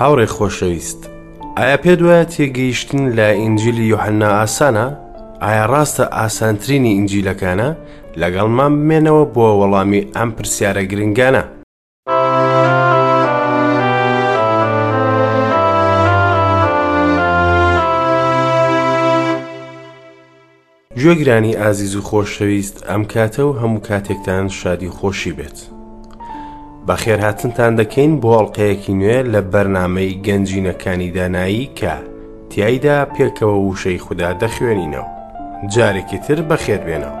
هاوڕێ خۆشەویست، ئایا پێت وایە تێگەیشتن لە ئینجیلی یوحەننا ئاسانە؟ ئایا ڕاستە ئاسانترینی ئینجیلەکانە؟ لەگەڵمان بمێنەوە بۆ وەڵامی ئەم پرسیارە گرنگانە. گوێگرانی ئازیز و خۆشەویست ئەم کاتە و هەموو کاتێکتان شادی و خۆشی بێت بەخێرهاتنتان دەکەین بۆ ئەڵلقەیەکی نوێ لە بەرنمەی گەنجینەکانی دانایی کە تایدا پێکەوە وشەی خودا دەخوێنینەوە جارێکی تر بەخێربێنەوە.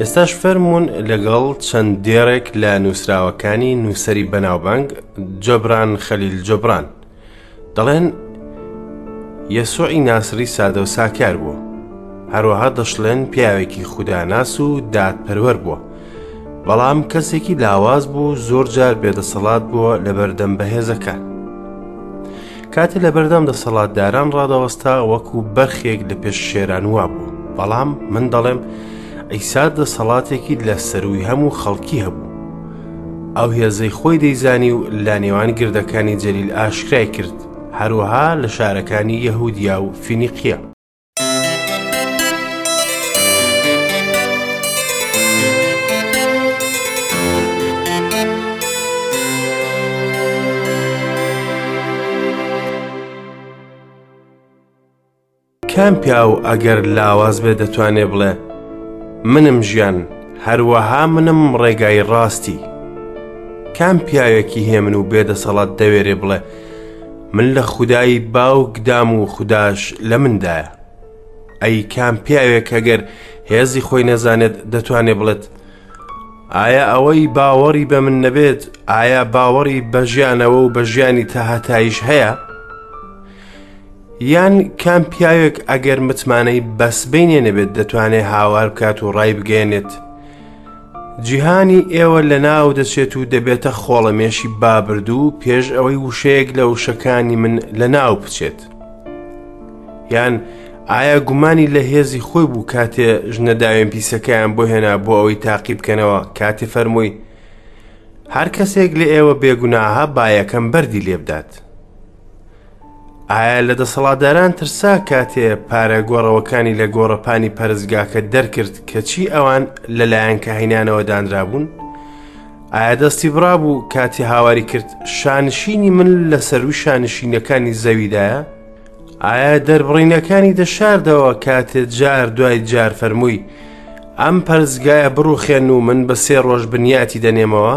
ئێستاش فەرموون لەگەڵ چەند دێڕێک لە نووسراوەکانی نووسری بەناوبانگ جۆبران خەلیل جۆبران دەڵێن یەسوعی ناسری سادە و ساکار بووە هەروەها دەشڵێن پیاوێکی خوداناس و دادپەروەر بووە بەڵام کەسێکی لاواز بوو زۆر جار بێدەسەڵات بووە لە بەردەم بەهێزەکان کاتێ لەبەردەم دەسەڵاتداران ڕادەوەستا وەکو بەرخێک لە پێش شێران وابوو بەڵام من دەڵێم ئەیسا دەسەڵاتێکی لە سەروی هەموو خەڵکی هەبوو ئەو هێزەی خۆی دەیزانی و لە نێوان گردەکانی جەلیل ئاشکرای کرد هەروەها لە شارەکانی یەهودیا و فینیقیە کام پیاو ئەگەر لاواز بێ دەتوانێ بڵێ منم ژیان هەروەها منم ڕێگای ڕاستی کام پیاوێکی هێمن و بێدەسەڵات دەوێرێ بڵێ من لە خودای باوک دام و خوداش لە مندایە ئەی کام پیاوێک هەگەر هێزی خۆی نەزانێت دەتوانێت بڵێت ئایا ئەوەی باوەڕی بە من نەبێت ئایا باوەڕی بە ژیانەوە و بە ژیانی تاهتایش هەیە؟ یان کام پیاوێک ئەگەر متمانەی بەس بینێ نەبێت دەتوانێت هاوار بکات و ڕای بگەێنێت جیهانی ئێوە لە ناو دەچێت و دەبێتە خۆڵەمێشی بابردوو پێش ئەوەی وشەیەک لە وشەکانی من لە ناو بچێت یان ئایا گومانی لە هێزی خۆی بوو کاتێ ژنە داوێن پیسەکەیان بۆ هێنا بۆ ئەوەی تاقی بکەنەوە کاتێ فەرمووی هەر کەسێک لە ئێوە بێگوناها با یەکەم بەردی لێبدات ئایا لە دەسەڵاتداران ترسا کاتێ پارە گۆڕەوەکانی لە گۆڕەپانی پەرستگاکە دەرکرد کەچی ئەوان لەلایەن کە هەینانەوە دانرابوون؟ ئایا دەستی بڕابوو کاتی هاواری کرد شانشینی من لە سەروی شانشینەکانی زەویدایە؟ ئایا دەربڕینەکانی دەشاردەوە کاتێ جار دوای جار فەرمووی ئەم پەرستگایە بڕوخێن و من بە سێ ڕۆژ بنیاتی دەنێمەوە؟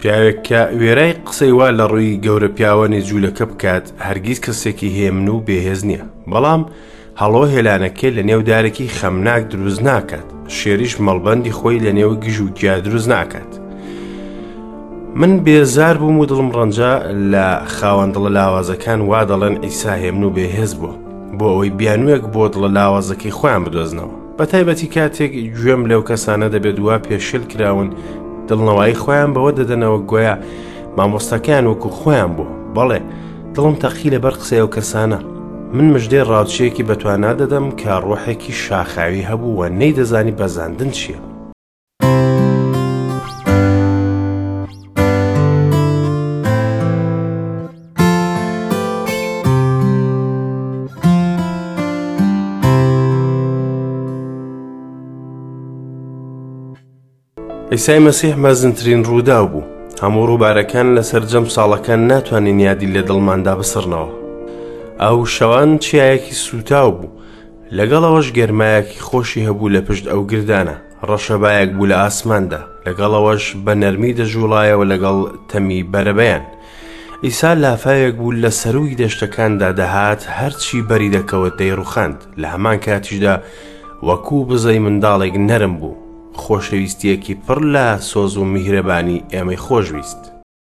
پیاوێک کە وێرای قسەی وا لە ڕووی گەورە پیاوانی جوولەکە بکات هەرگیز کەسێکی هێمن و بێهێز نییە بەڵام هەڵۆ هێلانەکەی لە نێو دارێکی خەمناک دروست ناکات شێریش مەڵبەندی خۆی لە نێو گژ و گیا دروست ناکات من بێزار بووم و دڵم ڕەنجە لە خاوەندڵە لاوازەکان وا دەڵێن ئیسا هێمن و بێهێز بووە بۆ ئەوەی بیانوێک بۆ دڵە لاوازەکەی خۆیان بدۆزنەوە بەتایبەتی کاتێک گوێم لەو کەسانە دەبێت وا پێشل کراون دڵنەوەی خۆیان بەوە دەدەنەوە گویا مامۆستاکەیان وەکو خۆیان بوو بەڵێ دڵم تەقی لەبەر قسەی ئەو کەسانە من مژدەی ڕاوچەیەکی بەتوانا دەدەم کە ڕۆحێکی شاخاوی هەبوو و نەیدەزانی بەزاندن چییە عیسای مەسیح مەزنترین ڕووداو بوو هەموو ڕووبارەکان لە سەررجەم ساڵەکان ناتوانین یادی لە دڵماندا بسڕنەوە ئەو شەوان چیایەکی سوتاو بوو لەگەڵ ئەوەش گەرمایەکی خۆشی هەبوو لە پشت ئەو گردانە، ڕەشەبایەک بوو لە ئاسماندا، لەگەڵ ئەوەش بە نەرمی دەجووڵایەوە لەگەڵ تەمی بەرەبەیان. ئیسا لافاوێک بوو لە سەرووی دەشتەکاندا دەهات، هەرچی بەری دەکەوت دەیڕوخاند، لە هەمان کاتیشدا وەکوو بزەی منداڵێک نەرم بوو، خۆشەویستییەکی پڕ لە سۆز و میهرەبانی ئێمەی خۆشویست.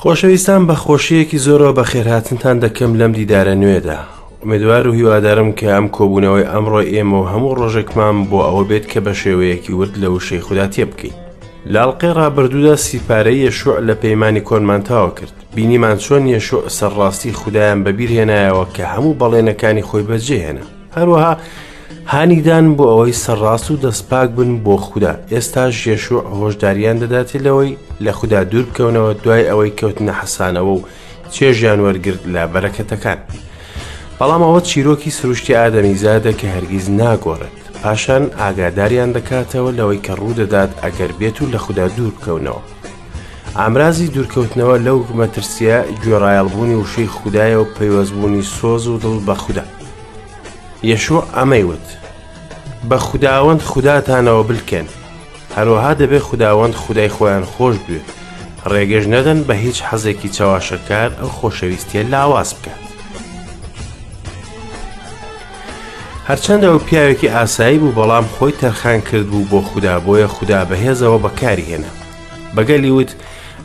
خۆشەویستان بە خۆشییەکی زۆرەوە بەخێرهاتنتان دەکەم لەم دیدارە نوێدا. ئومێدوار و هیوادارم کە ئەم کۆبوونەوەی ئەمڕۆی ئێمە و هەموو ڕۆژێکمان بۆ ئەوە بێت کە بە شێوەیەکی ورد لە وشەی خودا تێبگەین. لە ئەڵقەی ڕابردوودا سی پارەی یەشوع لە پەیمانی کۆنمان تەواو کرد. بینیمان چۆن یەشوع سەرڕاستی خودایان بەبیرهێنایەوە کە هەموو بەڵێنەکانی خۆی بەجێهێنا. هەروەها هانی دان بۆ ئەوەی سەرڕاست و دەستپاک بن بۆ خودا ئێستاش یەشوع هۆشداریان دەداتێ لەوەی لە خودا دوور بکەونەوە دوای ئەوەی کەوتنە حەسانەوە و چێژیان وەرگرت لە بەرەکەتەکان بەڵام ئەوە چیرۆکی سروشتی ئادەمیزادە کە هەرگیز ناگۆڕێت پاشان ئاگاداریان دەکاتەوە لەوەی کە ڕوودەدات ئەگەر بێت و لە خودا دوور بکەونەوە ئامرازی دوورکەوتنەوە لەو مەترسیە گوێڕایەڵبوونی وشەی خوددایە و پەیوەستبوونی سۆز و دڵ بە خوددا یەشوع ئەمەی وت بە خودداوەند خوداتانەوە بلکێن هەروەها دەبێت خودداوەند خودای خۆیان خۆش بوێت ڕێگەش نەدەن بە هیچ حەزێکی چاواشەکار ئەو خۆشەویستیە لاواز بکات هەرچەندە و پیاوێکی ئاسایی بوو بەڵام خۆی تەرخان کرد بوو بۆ خوددا بۆیە خوددا بەهێزەوە بەکاری هێنا بە گەلی وت،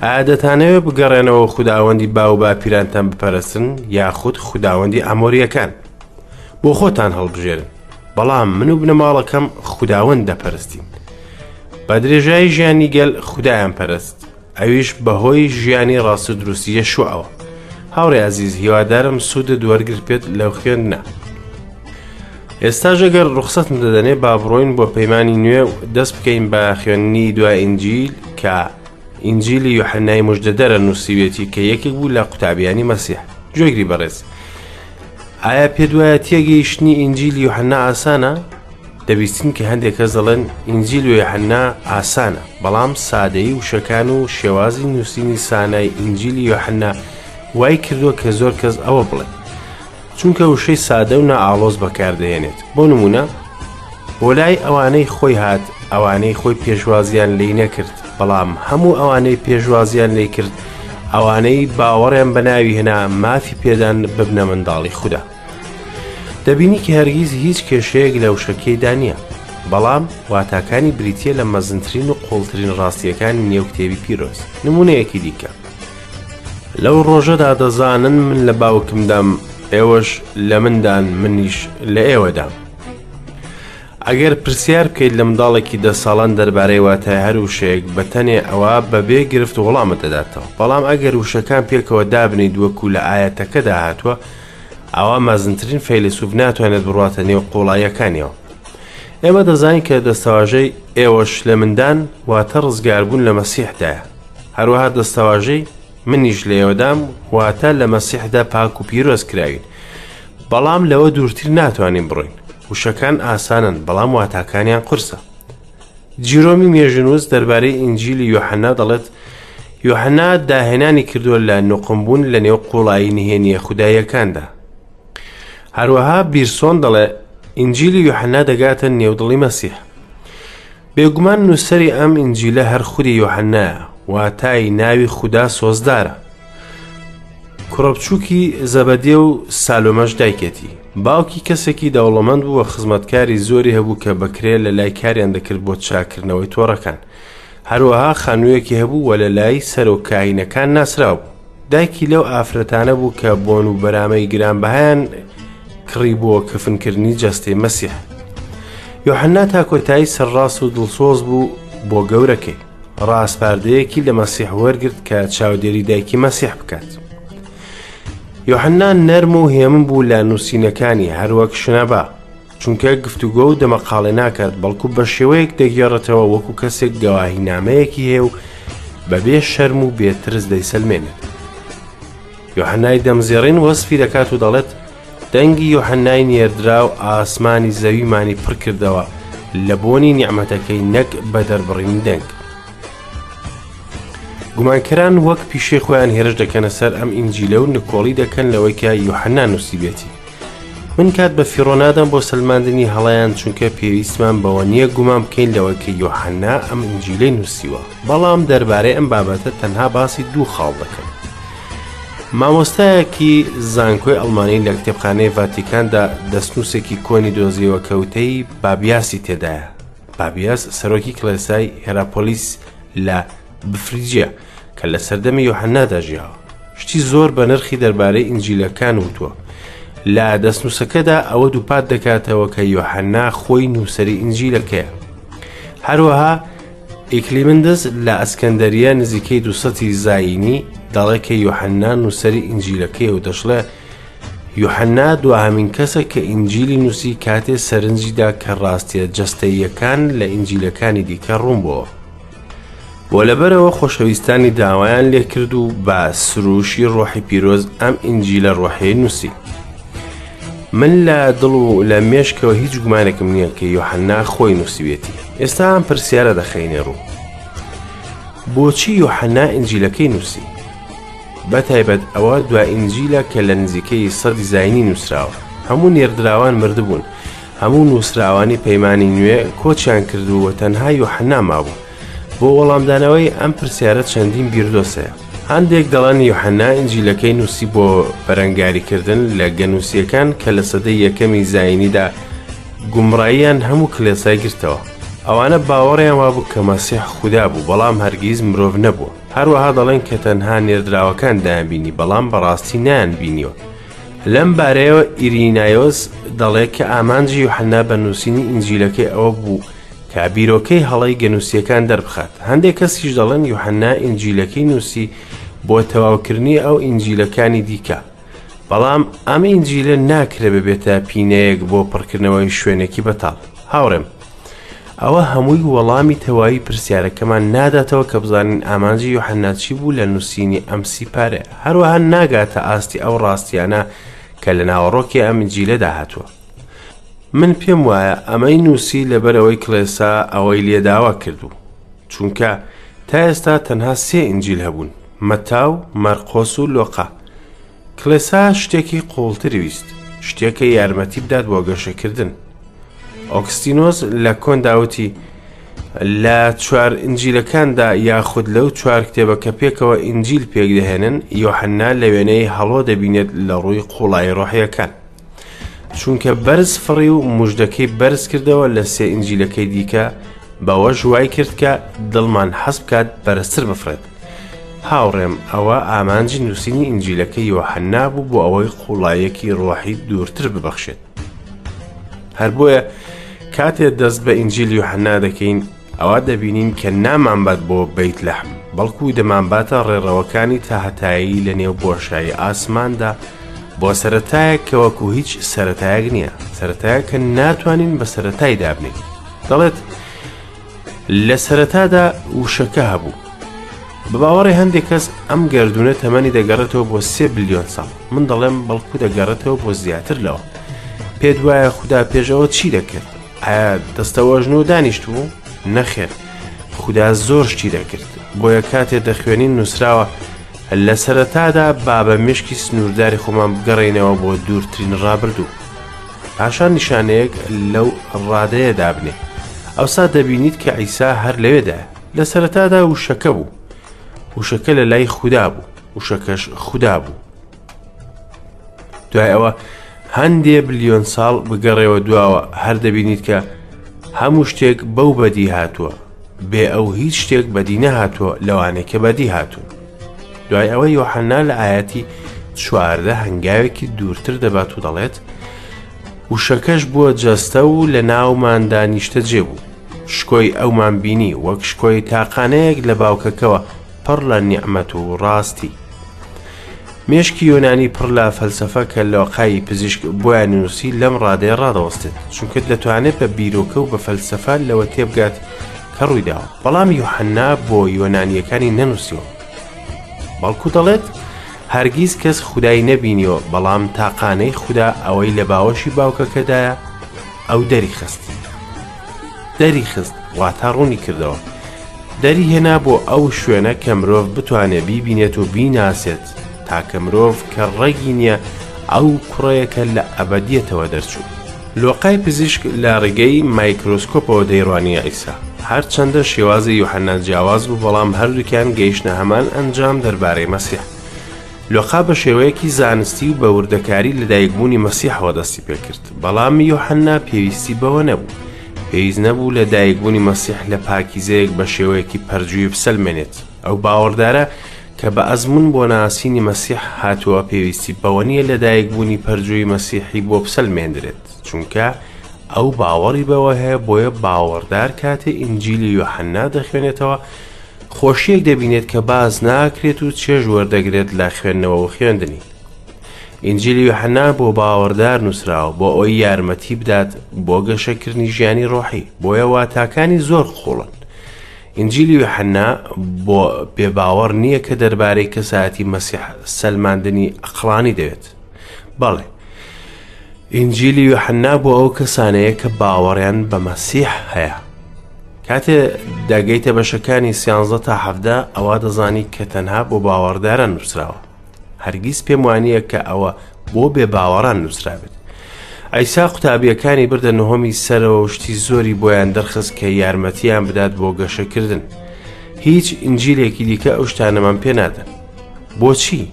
ئایا دەتانەوێت بگەڕێنەوە و خوداوەندی باو و باپیرانتان بپەرستن یاخود خوداوەندی ئەمۆرییەکان؟ بۆ خۆتان هەڵبژێرن، بەڵام من و بنەماڵەکەم خوداوەند دەپەرستین. بە درێژایی ژیانی گەل خوددایان پەرست، ئەویش بەهۆی ژیانی ڕاست و دروستی یەشوعەوە. هاوڕێ ئازیز هیوادارم سوودت وەرگرت پێت لەو خوێندنە. ئێستاش ئەگەر ڕوخسەتم دەدەنێ با بڕۆین بۆ پەیمانی نوێ و دەست بکەین بە خوێندنی دوا ئینجیل کە ئینجیلی یوحەنای مژدەدەرە نووسیوێتی کە یەکێک بوو لە قوتابیانی مەسیح گوێگری بەڕێز ئایا پێ دوایە تێگەیشتنی ئینجیل یوحەننا ئاسانە دەبیستین کە هەندێک کەس دەڵێن ئینجیل و یوحەننا ئاسانە بەڵام سادەیی وشەکان و شێوازی نووسینی سانای ئینجیلی یوحەننا وای کردووە کە زۆر کەس ئەوە بڵێن چونکە وشەی سادە و نائاڵۆز بەکاردەهێنێت بۆ نمونە بۆ لای ئەوانەی خۆی هات ئەوانەی خۆی پێشوازیان لی نەکرد بەڵام هەموو ئەوانەی پێشوازیان لی کرد ئەوانەی باوەڕێن بە ناوی هێنا مافی پێدان ببنە منداڵی خوددا دەبینی کە هەرگیز هیچ کێشەیەک لە وشەکەیدا نییە بەڵام واتاکانی بریتە لە مەزنترین و قوڵترین ڕاستیەکانی نێو کتێبی پیرۆز نمونەیەکی دیکە لەو ڕۆژەدا دەزانن من لە باوکمدام ئێوەش لە مندان منیش لە ئێوەدام ئەگەر پرسیار بکەیت لە منداڵێکی دە ساڵان دەربارەی واتای هەر وشەیەک بە تەنێ ئەوە بەبێ گرفت وەڵامە دەداتەوە بەڵام ئەگەر وشەکان پێکەوە دابنی دووەکو لە ئاەتەکەدا هاتووە ئەوە مەزنترین فەیلسوف ناتوانێت بڕاتە نێو قوڵایەکانیەوە ئێمە دەزانین کە دەستەواژەی ئێوەش لە مندان واتە ڕزگاربوون لە مەسیحدایە هەروەها دەستەواژەی منیش لە ئێوەدام واتە لە مەسیحدا پاک و پیرۆز کراوین بەڵام لەوە دوورتر ناتوانین بڕۆین وشەکان ئاسانن بەڵام واتاکانیان قرسە جیرۆمی مێژنووس دەربارەی ئینجیلی یۆحەنا دەڵێت یۆحەنا داهێنانی کردووە لە نوقمبوون لە نێو قوڵایی نهێنیە خوددایەکاندا هەروەها بیرسۆن دەڵێ ئینجیلی یۆحەنا دەگاتە نێودڵی مەسیح بێگومان نووسەری ئەم ئینجیلە هەر خودی یۆحەنایە، واتای ناوی خودا سۆزدارە. کوڕە بچووکی زەبەدێ و سالۆمەش دایکێتی. باوکی کەسێکی دەوڵەمەند بوو و خزمەتکاری زۆری هەبوو کە بەکرێ لە لای کاریان دەکرد بۆ چاککردنەوەی تۆڕەکان. هەروەها خانوویەکی هەبوو و لە لای سەرۆک کاهینەکان ناسراو بوو. دایکی لەو ئافرەتانە بوو کە بۆن و بەرامەی گرانبەهایان کڕی بۆ کەفنکردنی جەستەی مەسیح یحنا تا کۆتایی سەرڕاست و دڵسۆز بوو بۆ گەورەکەی ڕاسپاردەیەکی لە مەسیح وەرگرت کە چاودێری دایکی مەسیح بکات یحنا نەرم و هێمن بوو لە نووسینەکانی هەروەک شنەبا چونکە گفتوگۆ و دەمەقاڵێ ناکات بەڵکو بە شێوەیەک دەگێڕێتەوە وەکو کەسێک گەواهی نامەیەکی هەیە و بەبێ شەرم و بێترس دەیسەلمێنێت یۆحنای دەمزێڕین وەسفی دەکات و دەڵێت دەنگی یۆحنای نێردرا و ئاسمانی زەویمانی پڕ کردەوە لە بۆنی نیعممەتەکەی نەک بە دەربڕینی دەنگ گومانکەران وەک پیشەی خۆیان هێرش دەکەنە سەر ئەم ئینجیلە و نکۆڵی دەکەن لەوەی کە یوحنا نووسیبێتی من کات بە فیڕۆ نادەم بۆ سەلماندنی هەڵەیان چونکە پێویستمان بەوە نییە گومان بکەین لەوەی کە یۆحەننا ئەم ئینجیلەی نووسیوە بەڵام دەربارەی ئەم بابەتە تەنها باسی دوو خاڵ دەکەم مامۆستایەکی زانکۆی ئەڵمانی لە کتێبخانەی ڤاتیکاندا دەستنووسێکی کۆنی دۆزیەوە کەوتەی بابیاسی تێدایە بابیاس سەرۆکی کلێسای هێراپۆلیس لە بفریجە کە لە سەردەمی یۆحەنادا ژیاوە شتی زۆر بە نرخی دەربارەی ئینجیلەکان وتووە لە دەستنووسەکەدا ئەوە دووپات دەکاتەوە کە یۆحەننا خۆی نووسری ئینجیلەکەیە هەروەها ئیکلیمندز لە ئەسکەندەریە نزیکەی دوسەتی زایینی دەڵێ کە یۆحەننا نووسری ئینجیلەکەی و دەشڵێ یوحەننا دواهمین کەسە کە ئینجیلی نووسی کاتێ سەرنجیدا کە ڕاستە جەستەییەکان لە ئینجیلەکانی دیکە ڕوون بووە و لەبەرەوە خۆشەویستانی داوایان لێکرد و بە سروشی ڕۆحی پیرۆز ئەم ئینجی لە ڕۆحەیە نووسی من لە دڵ و لە مێشکەوە هیچ گومانێکم نییە کە یۆحنا خۆی نووسیوێتی ئێستا ئەم پرسیارە دەخەینێ ڕوو بۆچی یۆحنا ئینجیلەکەی نووسی بە تایبەت ئەوە دو ئینجیلە کە لە نزیکەی سەدی زینی نووسراوە هەموو نێردراوان مردبوون هەموو نووسراوانی پەیمانی نوێ کۆچیان کردبوو و تەنها یوحەنا مابوو. بۆ وەڵامدانەوەی ئەم پرسیارە چەندین بیردۆز هەیە. هەندێک دەڵێن یوحەنا ئینجیلەکەی نووسی بۆ بەرەنگاریکردن لە گەنووسییەکان کە لە سەدەی یەکەمی زایینیدا گومڕاییان هەموو کلێسای گرتەوە. ئەوانە باوەڕیان وابوو کە مەسیح خودا بوو بەڵام هەرگیز مرۆڤ نەبووە. هەروەها دەڵێن کە تەنها نێردراوەکان دایانبینی بەڵام بەڕاستی نایانبینیوە. لەم بارەیەوە ئیرینایۆس دەڵێت کە ئامانجی یوحنا بە نووسینی ئینجیلەکەی ئەوە بوو کە بیرۆکەی هەڵەی گەنووسیەکان دەربخات هەندێک کەسیش دەڵێن یوحنا ئینجیلەکەی نووسی بۆ تەواوکردنی ئەو ئینجیلەکانی دیکە بەڵام ئەم ئینجیلە ناکرێ ببێتە پینەیەک بۆ پڕکردنەوەی شوێنێکی بەتاڵ هاوڕێم ئەوە هەمووی وەڵامی تەواوی پرسیارەکەمان ناداتەوە کە بزانین ئامانجی یوحەنا چی بوو لە نووسینی ئەم سی پارە هەروەها ناگاتە ئاستی ئەو ڕاستیانە کە لە ناوەڕۆکی ئەم ئنجیلەدا هاتووە من پێم وایە ئەمەی نووسی لەبەرەوەی کڵێسا ئەوەی لێداوا کردو چونکە تا ئێستا تەنها سێ ئنجیل هەبوون مەتاو مەرقۆس و لۆقا کڵێسا شتێکی قووڵتری ویست، شتێکە یارمەتی بدات بۆ گەشەکردن. ئۆکستینۆس لە کۆندا وتی لە چوار ئنجیلەکاندا یاخود لەو چوار کتێبە کە پێکەوە ئنجیل پێکدەهێنن یۆحەننا لە وێنەی هەڵۆ دەبینێت لە ڕووی قوڵایی ڕۆحیەکان. چونکە بەرز فڕی و مژدەکەی بەرز کردەوە لە سێ ئنجیلەکەی دیکە بەوەش وای کرد کە دڵمان حەز بکات بەرزتر بفرێت هاوڕێم ئەوە ئامانجی نووسینی ئنجیلەکە یۆحەننا بوو بۆ ئەوەی قوڵایەکی ڕۆحی دوورتر ببەخشێت هەر بۆیە کاتێ دەست بە ئینجیل یوحنا دەکەین ئەوا دەبینین کە نامانبات بۆ بەیت لەحم، بەڵکو دەمانباتە ڕێڕەوەکانی تاهەتایی لە نێو بۆشایی ئاسماندا، بۆ سەرەتایەک کە وەکو هیچ سەرەتایەک نییە، سەرەتایەک کە ناتوانین بە سەرەتای دابنێین. دەڵێت لە سەرەتادا وشەکە هەبوو. بە باوەڕی هەندێک کەس ئەم گردونە تەمەنی دەگەڕێتەوە بۆ سێ بلیۆن ساڵ من دەڵێم بەڵکو دەگەڕێتەوە بۆ زیاتر لەوە پێت وایە خوددا پێشەوە چی دەکرد ئایا دەستەوەژن و دانیشتبوو؟ نەخێر خودا زۆر شتی دەکرد بۆیە کاتێ دەخوێنین نووسراوە لە سەرەتادا بابە مشکی سنوورداری خۆمان بگەڕینەوە بۆ دوورترین ڕابردوو پاشان نیشانەیەک لەو ڕادەیە دابنێ ئەوسا دەبینیت کە ئیسا هەر لەوێدا لە سەرەتادا وشەکە بوو وشەکە لە لای خودا بوو وشەکەش خودا بوو دوای ئەوە هەندێ بلیۆن ساڵ بگەڕێوە دواوە هەر دەبینیت کە هەموو شتێک بەو بەدی هاتووە بێ ئەو هیچ شتێک بەدی نەهاتووە لەوانێک کە بەدی هاتوون دوای ئەوە یۆحەننا لە ئاەتی چواردە هەنگاوێکی دوورتر دەبات و دەڵێت وشەکەش بووە جەستە و لە ناوماندا نیشتە جێبوو شکۆی ئەومان بینی وەک شکۆی تاقانەیەک لە باوکەکەوە پڕ لە نیعمەت و ڕاستی. مێشکی یۆنانی پڕ لە فەلسەفە کە لۆقای پزیشک بۆیان نووسی لەم ڕادێ ڕادەوەستێت چونکە دەتوانێت بە بیرۆکە و بە فەلسەفە لەوە تێبگات کە ڕوویداوە بەڵام یوحەننا بۆ یۆنانیەکانی نەنووسیەوە بەڵکو دەڵێت هەرگیز کەس خودای نەبینیەوە بەڵام تاقانەی خوددا ئەوەی لە باوەشی باوکەکەدایە ئەو دەری خست دەریخست واتا ڕوونی کردەوە دەری هێنا بۆ ئەو شوێنە کە مرۆڤ بتوانێت بیبینێت و بیناسێت تاکە مرۆڤ کە ڕێگی نییە ئەو کوڕەیەکە لە ئەبدیەتەوە دەرچوو لۆقای پزیشک لە ڕێگەی مایکرۆسکۆپەوە دەیڕوانیە ئیسا هەرچەندە شێوازی یوحەننا جیاواز بوو بەڵام هەردووکیان گەیشتە هەمان ئەنجام دەربارەی مەسیح لوقا بە شێوەیەکی زانستی و بە وردەکاری لەدایکبوونی مەسیحەوە دەستی پێکرد، بەڵام یوحەننا پێویستی بەوە نەبوو. پێویست نەبوو لەدایکبوونی مەسیح لە پاکیزەیەک بە شێوەیەکی پەرجوی بسەلمێنێت، ئەو باوەڕدارە کە بە ئەزموون بۆ ناسینی مەسیح هاتووە پێویستی بەوە نییە لەدایکبوونی پەرجوی مەسیحی بۆ بسەلمێندرێت، چونکە ئەو باوەڕی بەوە هەیە بۆیە باوەڕدار کاتێ ئینجیلی یوحەننا دەخوێنێتەوە، خۆشییەک دەبینێت کە باس ناکرێت و چێژ وەردەگرێت لە خوێندنەوە و خوێندنی. ئینجیلی یوحەنا بۆ باوەڕدار نووسراوە بۆ ئەوەی یارمەتی بدات بۆ گەشەکردنی ژیانی ڕۆحی، بۆیە واتاکانی زۆر قووڵن. ئینجیلی یوحەنا بۆ بێباوەڕ نییە کە دەربارەی کەسایەتی مەسیح سەلماندنی ئەقڵانی دەوێت. بەڵێ، ئینجیلی یوحەننا بۆ ئەو کەسانەیە کە باوەڕیان بە مەسیح هەیە. کاتێ دەگەیتە بەشەکانی سیانزە تا حەفدە ئەوە دەزانی کە تەنها بۆ باوەڕداران نووسراوە. هەرگیز پێم وانییە کە ئەوە بۆ بێ باوەڕان نووسرابێت. ئەیسا قوتابیەکانی بردە نهۆمی سەرەوە و شتی زۆری بۆیان دەرخست کە یارمەتیان بدات بۆ گەشەکردن. هیچ ئینجیلێکی دیکە ئەو شتانەمان پێنادەن. بۆچی؟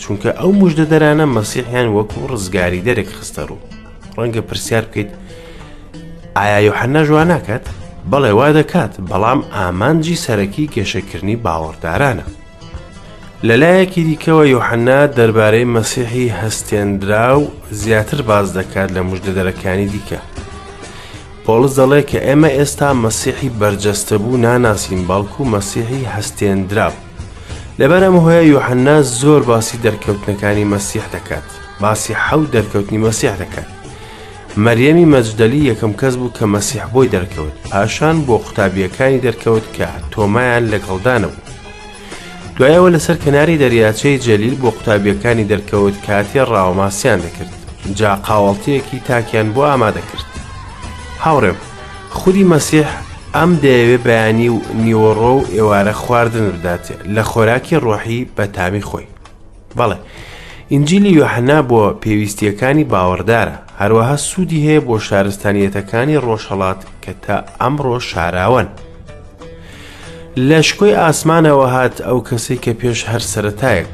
چونکە ئەو مژدەدەرانە مەسیحیان وەکو ڕزگاری دەرێک خستە ڕوو ڕەنگە پرسیار بکەیت ئایا یوحەنە جوان ناکات؟ بەڵێ وا دەکات بەڵام ئامانجی سەرەکی گەشەکردنی باوەڕدارانە لەلایەکی دیکەوە یوحەنە دەربارەی مەسیحی هەستێنرا و زیاتر باز دەکات لە مژدەدەرەکانی دیکە پۆڵس دەڵێ کە ئێمە ئێستا مەسیحی بەرجەستە بوو ناناسین بەڵکو مەسیحی هەستێنرا لەبەر ئەم هۆیە یوحەننا زۆر باسی دەرکەوتنەکانی مەسیح دەکات باسی حەوت دەرکەوتنی مەسیح دەکات مەریەمی مەجدەلی یەکەم کەس بوو کە مەسیح بۆی دەرکەوت پاشان بۆ قوتابیەکانی دەرکەوت کە تۆمایان لەگەڵدانە بوو دوایەوە لەسەر کەناری دەریاچەی جەلیل بۆ قوتابیەکانی دەرکەوت کاتێ ڕاوماسیان دەکرد جا قاوەڵتیەکی تاکیان بۆ ئامادە کرد هاوڕێم خودی مەسیح ئەم دەیەوێ بەیانی و نیوەڕۆ و ئێوارە خواردن بداتێ لە خۆراکی ڕۆحی بە تامی خۆی بەڵێ ئینجیلی یۆحنا بۆ پێویستیەکانی باوەڕدارە هەروەها سوودی هەیە بۆ شارستانیەتەکانی ڕۆژهڵات کە تا ئەمڕۆ شاراوەن لە شکۆی ئاسمانەوە هات ئەو کەسێک کە پێش هەر سەتایەک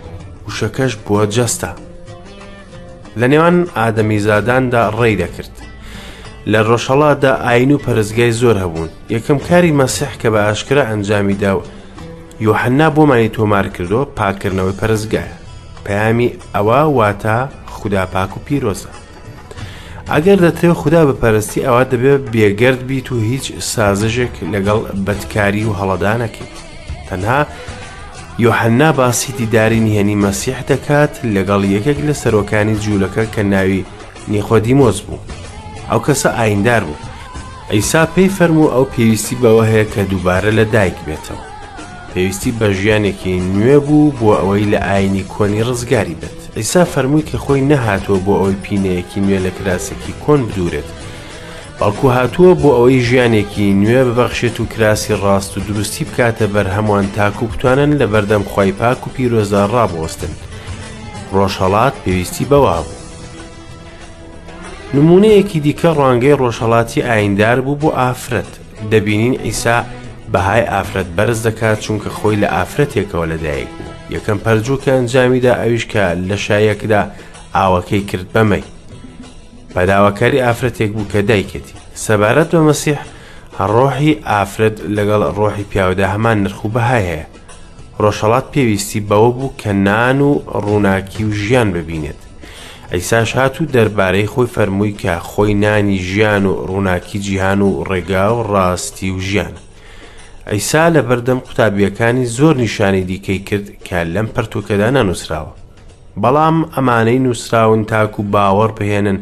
وشەکەش بووە جەستە لە نێوان ئادەمیزاداندا ڕێی دەکرد لە ڕۆژهڵاتدا ئاین و پەرستگای زۆر هەبوون یەکەم کاری مەسیح کە بە ئاشکرا ئەنجامی دا و یوحنا بۆمانی تۆمار کردو پاکردنەوەی پەرستگایە پەیامی ئەوە واتە خوددا پاک و پیرۆزە ئەگەر دەتەوێت خوددا بپەرستی ئەوە دەبێت بێگەرد بیت و هیچ سازژێک لەگەڵ بەدکاری و هەڵەدانەکەیت تەنها یۆحەننا باسی دیداری نهێنی مەسیح دەکات لەگەڵ یەکێک لە سەرۆکانی جوولەکە کە ناوی نیخۆدیمۆز بوو ئەو کەسە ئایندار بوو ئەیسا پێی فەرمو ئەو پێویستی بەوە هەیە کە دووبارە لە دایک بێتەوە پێویستی بە ژیانێکی نوێ بوو بۆ ئەوەی لە ئاینی کۆنی ڕزگاری بێت ئیسا فەرمووی کە خۆی نەهاتووە بۆ ئەوەی پینەیەکی نوێ لە کراسێکی کۆن بدورێت بەڵکو هاتووە بۆ ئەوەی ژیانێکی نوێ ببەخشێت و کراسی ڕاست و دروستی بکاتە بەر هەمووان تاکو بتوانن لە بەردەم خوای پاک و پیرۆزدا ڕابوەستن ڕۆژهەڵات پێویستی بەوە بوو نمونەیەکی دیکە ڕوانگەی ڕۆژهەڵاتی ئایندار بوو بۆ ئافرەت دەبینین ئیسا بەهای ئافرەت بەرز دەکات چونکە خۆی لە ئافرەتێکەوە لەدایک بوو یەکەم پەرجووکە ئەنجامیدا ئەویشکە لە شایەکدا ئاوەکەی کرد بەمەی بە داواکاری ئافرەتێک بوو کە دایکێتی سەبارەت بە مەسیح ڕۆحی ئافرەت لەگەڵ ڕۆحی پیاودا هەمان نرخ و بەهای هەیە ڕۆژهڵات پێویستی بەوە بوو کە نان و ڕووناکی و ژیان ببینێت ئەیساش هات و دەربارەی خۆی فەرمووی کە خۆی نانی ژیان و ڕووناکی جیهان و ڕێگا و ڕاستی و ژیان ئەیسا لە بەردەم قوتابیەکانی زۆر نیشانی دیکەی کرد کە لەم پەرتوکەدا نانووسراوە بەڵام ئەمانەی نووسراون تاکو باوەڕ بهێنن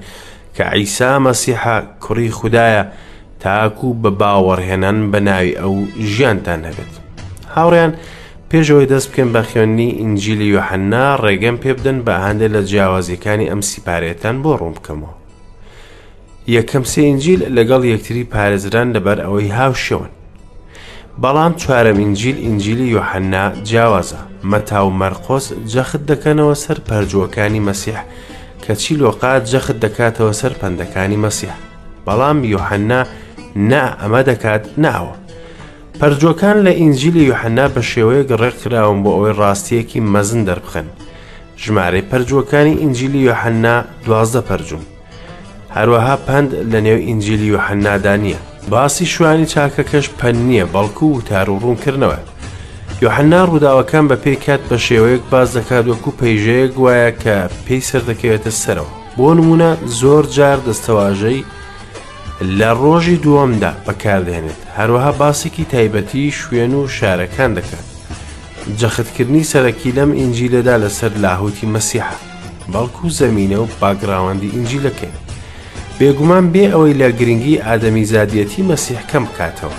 کە عیسا مەسیحە کوڕی خوددایە تاکو بە باوەڕهێنان بە ناوی ئەو ژیانتان هەبێت هاوڕیان پێشەوەی دەست بکەن بە خوێندنی ئینجیلی یۆحەننا ڕێگەم پێ بدەن بە هەندێک لە جیاوازیەکانی ئەم سیپارەتان بۆ ڕوون بکەمەوە یەکەم سێ ئینجیل لەگەڵ یەکتری پارێزران لەبەر ئەوەی هاوشێوەن. بەڵام چوارەم ئینجیل ئینجیلی یۆحەننا جیاوازە، مەتا و مەرقۆس جەخت دەکەنەوە سەر پەرجووەکانی مەسیح، کەچی لۆقا جەخت دەکاتەوە سەر پەندەکانی مەسیح، بەڵام یۆحەننا نا ئەمە دەکات نا ئەوە. پەرجووەکان لە ئینجیلی یۆحەننا بە شێوەیەک ڕێک خراون بۆ ئەوەی ڕاستییەکی مەزن دەربخەن. ژمارەی پەرجووەکانی ئینجیلی یۆحەننا دوازدە پەرجوون. هەروەها پەند لە نێو ئینجیلی یوحەنادا نییە باسی شوانی چاکەکەش پەن نییە بەڵکو و تار و ڕوونکردنەوە یوحەننا ڕووداوەکان بە پێی کات بە شێوەیەک باز دەکات وەکو پەیژەیەک وایە کە پێی سەردەکەوێتە سەرەوە بۆ نمونە زۆر جار دەستەواژەی لە ڕۆژی دووەمدا بەکاردێنێت هەروەها باسێکی تایبەتی شوێن و شارەکان دەکات جەختکردنی سەرەکی لەم ئینجیلەدا لەسەر لاهوتی مەسیحە بەڵکو زەمینە و باکگراوەندی ئینجیلەکەیە. بێگومان بێ ئەوەی لە گرنگی ئادەمیزادیەتی مەسیح کەم بکاتەوە.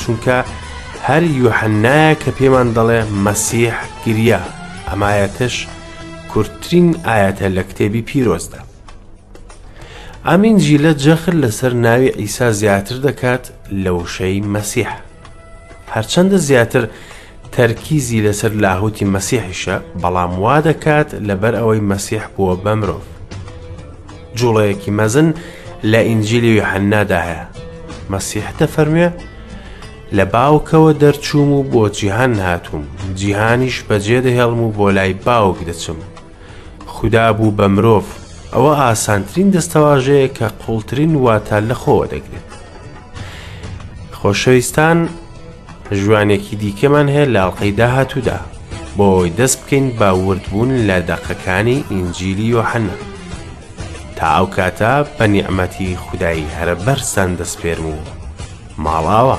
چونکە هەر یوحەنایە کە پێمان دەڵێ مەسیح گریا، ئەم ئایەتەش کورتترین ئایەتە لە کتێبی پیرۆزدا. ئەم ئینجیلە جەخت لەسەر ناوی عیسا زیاتر دەکات لە وشەی مەسیح. هەرچەندە زیاتر تەرکیزی لەسەر لاهوتی مەسیحیشە بەڵام وا دەکات لەبەر ئەوەی مەسیح بووە بە مرۆڤ جوڵەیەکی مەزن لە ئینجیلی یوحەننادا هەیە مەسیح دەفەرموێ لە باوکەوە دەرچووم و بۆ جیهان هاتووم جیهانیش بەجێ دەهێڵم و بۆ لای باوک دەچم خودا بوو بە مرۆڤ، ئەوە ئاسانترین دەستەواژەیە کە قوڵترین واتا لە خۆوە دەگرێت. خۆشەویستان ژوانێکی دیکەمان هەیە لە ئەڵلقەی داهاتوودا بۆ ئەوەی دەست بکەین بە وردبوون لە دەقەکانی ئینجیلی یۆحەنە تا ئەو کاتە بە نیعممەتی خودایی هەرە بەرزان دەستپێرم و ماڵاوە.